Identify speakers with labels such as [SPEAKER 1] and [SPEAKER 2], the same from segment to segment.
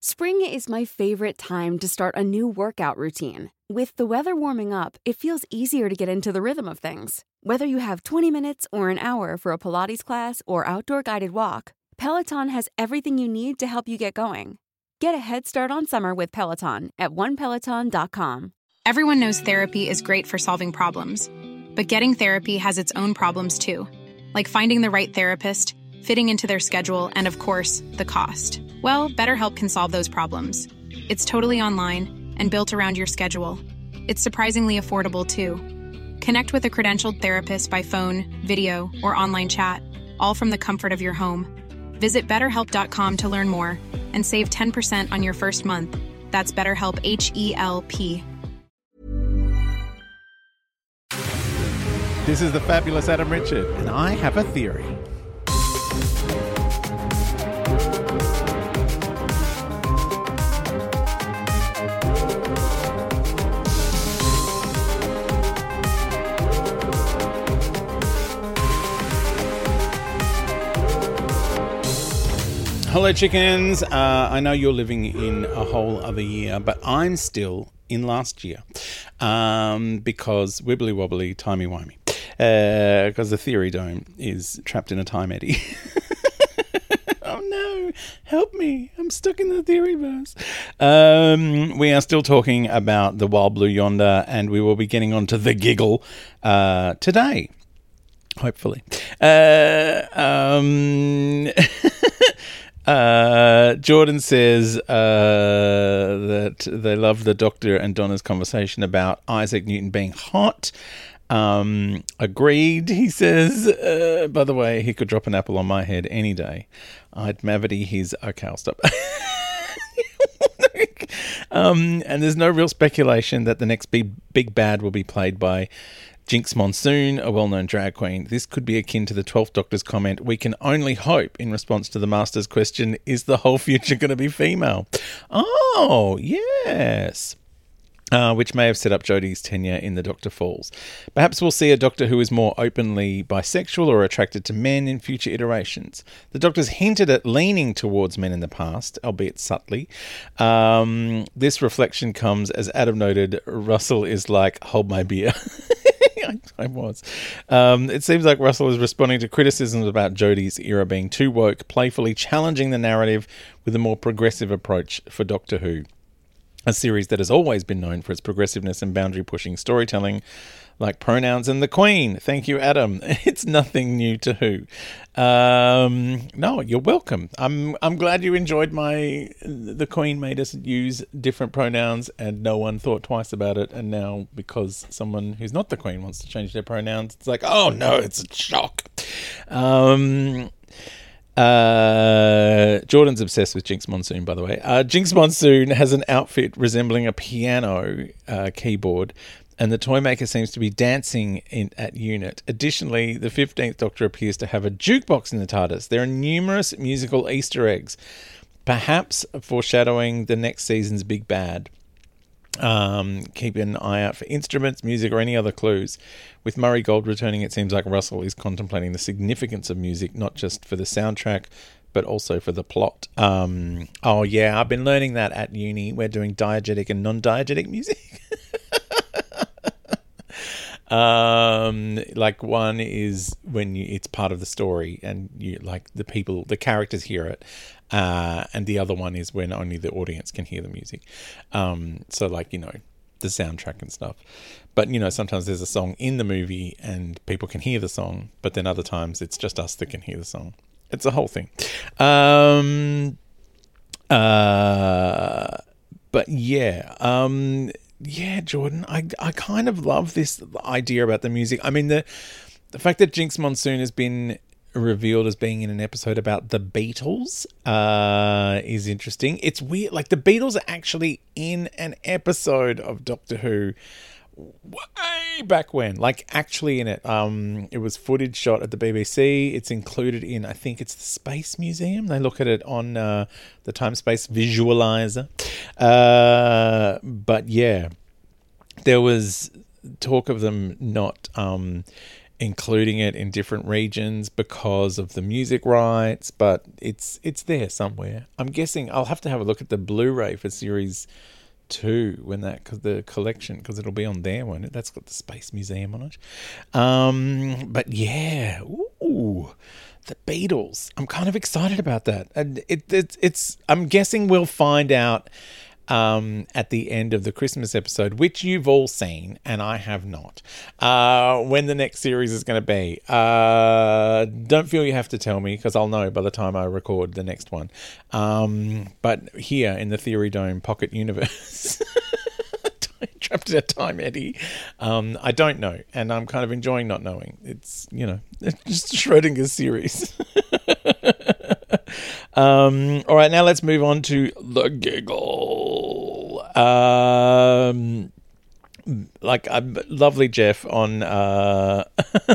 [SPEAKER 1] Spring is my favorite time to start a new workout routine. With the weather warming up, it feels easier to get into the rhythm of things. Whether you have 20 minutes or an hour for a Pilates class or outdoor guided walk, Peloton has everything you need to help you get going. Get a head start on summer with Peloton at onepeloton.com.
[SPEAKER 2] Everyone knows therapy is great for solving problems, but getting therapy has its own problems too, like finding the right therapist, fitting into their schedule, and of course, the cost. Well, BetterHelp can solve those problems. It's totally online and built around your schedule. It's surprisingly affordable too. Connect with a credentialed therapist by phone, video, or online chat, all from the comfort of your home. Visit betterhelp.com to learn more and save 10% on your first month. That's BetterHelp H E L P.
[SPEAKER 3] This is the fabulous Adam Richard, and I have a theory. Hello, chickens. Uh, I know you're living in a whole other year, but I'm still in last year um, because wibbly wobbly, timey wimey. Because uh, the theory dome is trapped in a time eddy. oh no, help me. I'm stuck in the theory verse. Um, we are still talking about the wild blue yonder, and we will be getting on to the giggle uh, today. Hopefully. Uh, um, Uh, Jordan says uh, that they love the Doctor and Donna's conversation about Isaac Newton being hot. Um, agreed, he says. Uh, by the way, he could drop an apple on my head any day. I'd mavity his. Okay, I'll stop. um, and there's no real speculation that the next big big bad will be played by Jinkx Monsoon, a well known drag queen. This could be akin to the 12th Doctor's comment, we can only hope, in response to the Master's question, is the whole future going to be female? Oh, yes. Uh, which may have set up Jodie's tenure in The Doctor Falls. Perhaps we'll see a Doctor who is more openly bisexual or attracted to men in future iterations. The Doctor's hinted at leaning towards men in the past, albeit subtly. Um, this reflection comes, as Adam noted, Russell is like, hold my beer. I, was. Um, it seems like Russell is responding to criticisms about Jodie's era being too woke, playfully challenging the narrative with a more progressive approach for Doctor Who. A series that has always been known for its progressiveness and boundary pushing storytelling, like pronouns and the Queen. Thank you, Adam. It's nothing new to Who. Um, no, you're welcome. I'm I'm glad you enjoyed my. The Queen made us use different pronouns, and no one thought twice about it. And now, because someone who's not the Queen wants to change their pronouns, it's like, oh no, it's a shock. Um, uh, Jordan's obsessed with Jinkx Monsoon, by the way. Uh, Jinkx Monsoon has an outfit resembling a piano uh, keyboard and the toy maker seems to be dancing in, at unit. Additionally, the 15th Doctor appears to have a jukebox in the TARDIS. There are numerous musical Easter eggs, perhaps foreshadowing the next season's big bad. Um, keep an eye out for instruments, music, or any other clues. With Murray Gold returning, it seems like Russell is contemplating the significance of music, not just for the soundtrack, but also for the plot. Um, oh, yeah, I've been learning that at uni. We're doing diegetic and non diegetic music. Um, like one is when you, it's part of the story and you like the people, the characters hear it. Uh, and the other one is when only the audience can hear the music. Um, so like, you know, the soundtrack and stuff. But, you know, sometimes there's a song in the movie and people can hear the song, but then other times it's just us that can hear the song. It's a whole thing. Um, uh, but yeah, um, yeah, Jordan, I I kind of love this idea about the music. I mean the the fact that Jinkx Monsoon has been revealed as being in an episode about the Beatles uh, is interesting. It's weird. Like, the Beatles are actually in an episode of Doctor Who way back when, like actually in it. Um, it was footage shot at the BBC. It's included in, I think it's the Space Museum. They look at it on uh, the Time Space Visualizer. Uh, but yeah, there was talk of them not um, including it in different regions because of the music rights, but it's it's there somewhere. I'm guessing I'll have to have a look at the Blu-ray for series two when that cause the collection because it'll be on there, won't it? That's got the Space Museum on it. Um, but yeah, ooh, the Beatles. I'm kind of excited about that, and it, it it's. I'm guessing we'll find out um, at the end of the Christmas episode, which you've all seen and I have not, uh, when the next series is going to be. Uh, don't feel you have to tell me because I'll know by the time I record the next one. Um, but here in the Theory Dome Pocket Universe. trapped in a time eddy. Um, I don't know, and I'm kind of enjoying not knowing. It's you know, it's just Schrodinger's series. um, all right, now let's move on to the giggle. Um, like uh, lovely Jeff on uh,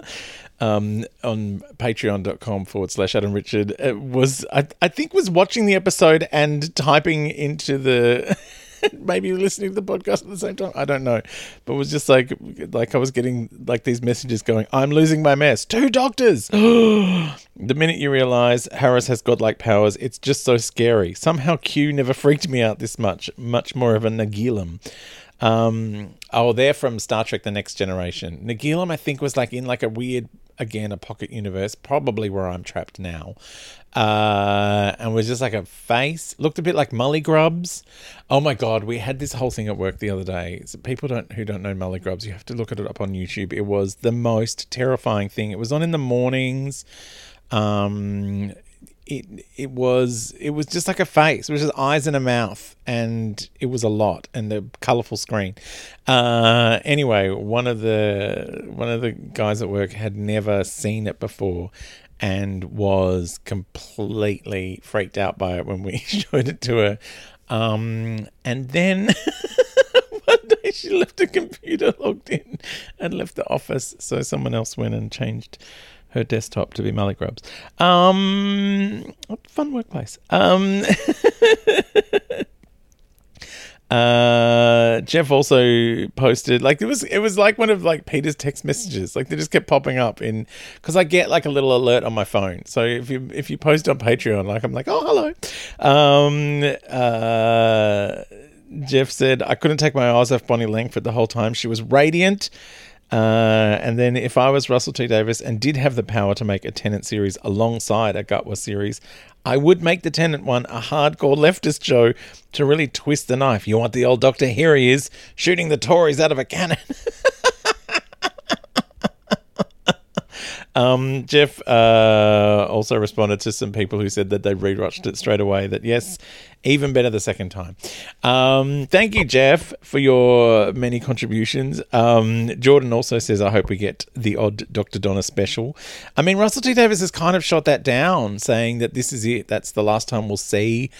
[SPEAKER 3] um, on patreon.com forward slash Adam Richard. It was I, I think was watching the episode and typing into the maybe listening to the podcast at the same time. I don't know, but it was just like like I was getting like these messages going. I'm losing my mess. Two doctors. the minute you realize Harris has godlike powers, it's just so scary. Somehow Q never freaked me out this much. Much more of a Nagilum. Um, oh, they're from Star Trek: The Next Generation. Nagilum, I think, was like in like a weird, again, a pocket universe, probably where I'm trapped now. Uh, and was just like a face, looked a bit like Mulligrubs. Oh my god, we had this whole thing at work the other day. So people don't who don't know Mulligrubs, you have to look at it up on YouTube. It was the most terrifying thing. It was on in the mornings. Um, it it was it was just like a face. It was just eyes and a mouth, and it was a lot and the colorful screen. Uh, anyway, one of the one of the guys at work had never seen it before, and was completely freaked out by it when we showed it to her. Um, and then one day she left her computer logged in and left the office, so someone else went and changed her desktop to be Mulligrubs. Um, fun workplace. Um, uh, Jeff also posted like it was it was like one of like Peter's text messages. Like they just kept popping up in because I get like a little alert on my phone. So if you if you post on Patreon, like I'm like oh hello. Um, uh, Jeff said I couldn't take my eyes off Bonnie Langford the whole time. She was radiant. Uh, and then if I was Russell T Davies and did have the power to make a Tennant series alongside a Gatwa series, I would make the Tennant one a hardcore leftist show to really twist the knife. You want the old doctor? Here he is, shooting the Tories out of a cannon. Um, Jeff uh, also responded to some people who said that they rewatched it straight away. That yes, even better the second time. Um, thank you, Jeff, for your many contributions. Um, Jordan also says, I hope we get the odd Dr. Donna special. I mean, Russell T Davies has kind of shot that down, saying that this is it. That's the last time we'll see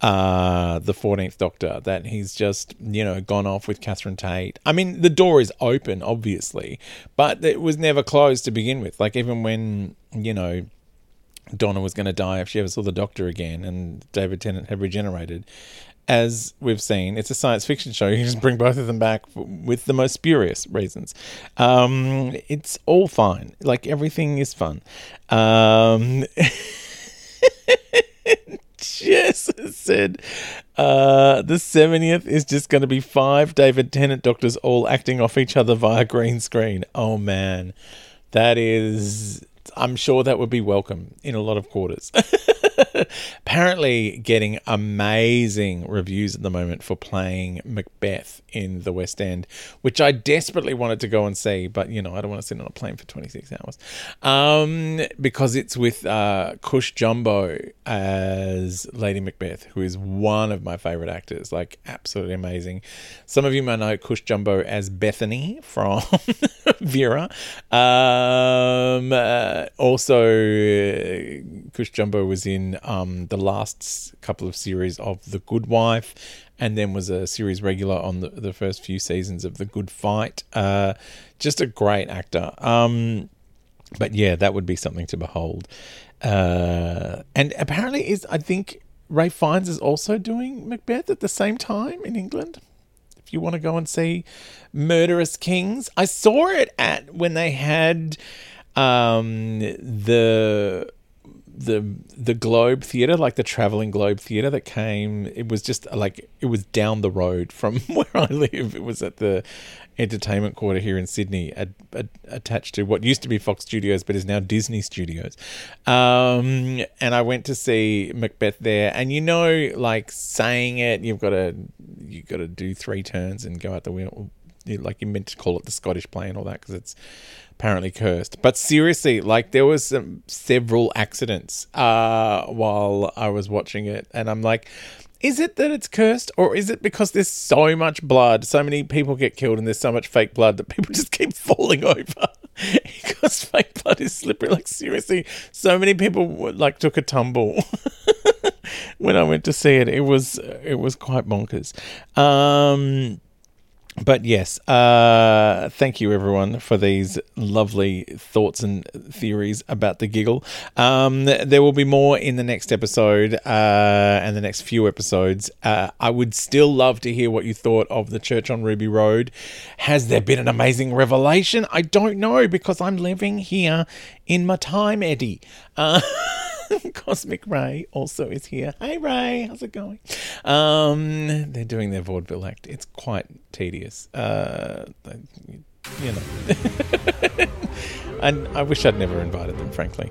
[SPEAKER 3] uh, the 14th Doctor, that he's just, you know, gone off with Catherine Tate. I mean, the door is open, obviously, but it was never closed to begin with. Like, even when, you know, Donna was going to die if she ever saw the Doctor again, and David Tennant had regenerated. As we've seen, it's a science fiction show. You just bring both of them back with the most spurious reasons. Um, it's all fine. Like everything is fun. Um, Jess said uh, the 70th is just going to be five David Tennant doctors all acting off each other via green screen. Oh man, that is I'm sure that would be welcome in a lot of quarters. apparently getting amazing reviews at the moment for playing Macbeth in the West End, which I desperately wanted to go and see, but you know, I don't want to sit on a plane for 26 hours. Um, because it's with uh, Cush Jumbo as Lady Macbeth, who is one of my favorite actors, like absolutely amazing. Some of you might know Cush Jumbo as Bethany from Vera. Um, uh, also, uh, Cush Jumbo was in um, the last couple of series of The Good Wife, and then was a series regular on the, the first few seasons of The Good Fight. Uh, just a great actor. Um, but yeah, that would be something to behold. Uh, and apparently, is I think Ralph Fiennes is also doing Macbeth at the same time in England. If you want to go and see Murderous Kings, I saw it at when they had um, the the the Globe Theatre, like the traveling Globe Theatre that came. It was just like it was down the road from where I live. It was at the entertainment quarter here in Sydney, ad, ad, attached to what used to be Fox Studios, but is now Disney Studios. Um, and I went to see Macbeth there, and you know, like saying it, you've got to you've got to do three turns and go out the window. Like you meant to call it the Scottish play and all that because it's apparently cursed. But seriously, like there was some several accidents uh, while I was watching it, and I'm like, is it that it's cursed, or is it because there's so much blood, so many people get killed, and there's so much fake blood that people just keep falling over? because fake blood is slippery. Like seriously, so many people like took a tumble when I went to see it. It was it was quite bonkers. Um, but yes, uh, thank you everyone for these lovely thoughts and theories about the giggle. Um, there will be more in the next episode uh, and the next few episodes. Uh, I would still love to hear what you thought of the church on Ruby Road. Has there been an amazing revelation? I don't know because I'm living here in my time, eddy. Cosmic Ray also is here. Hey Ray, how's it going? Um, they're doing their vaudeville act. It's quite tedious. Uh, you know, and I wish I'd never invited them, frankly.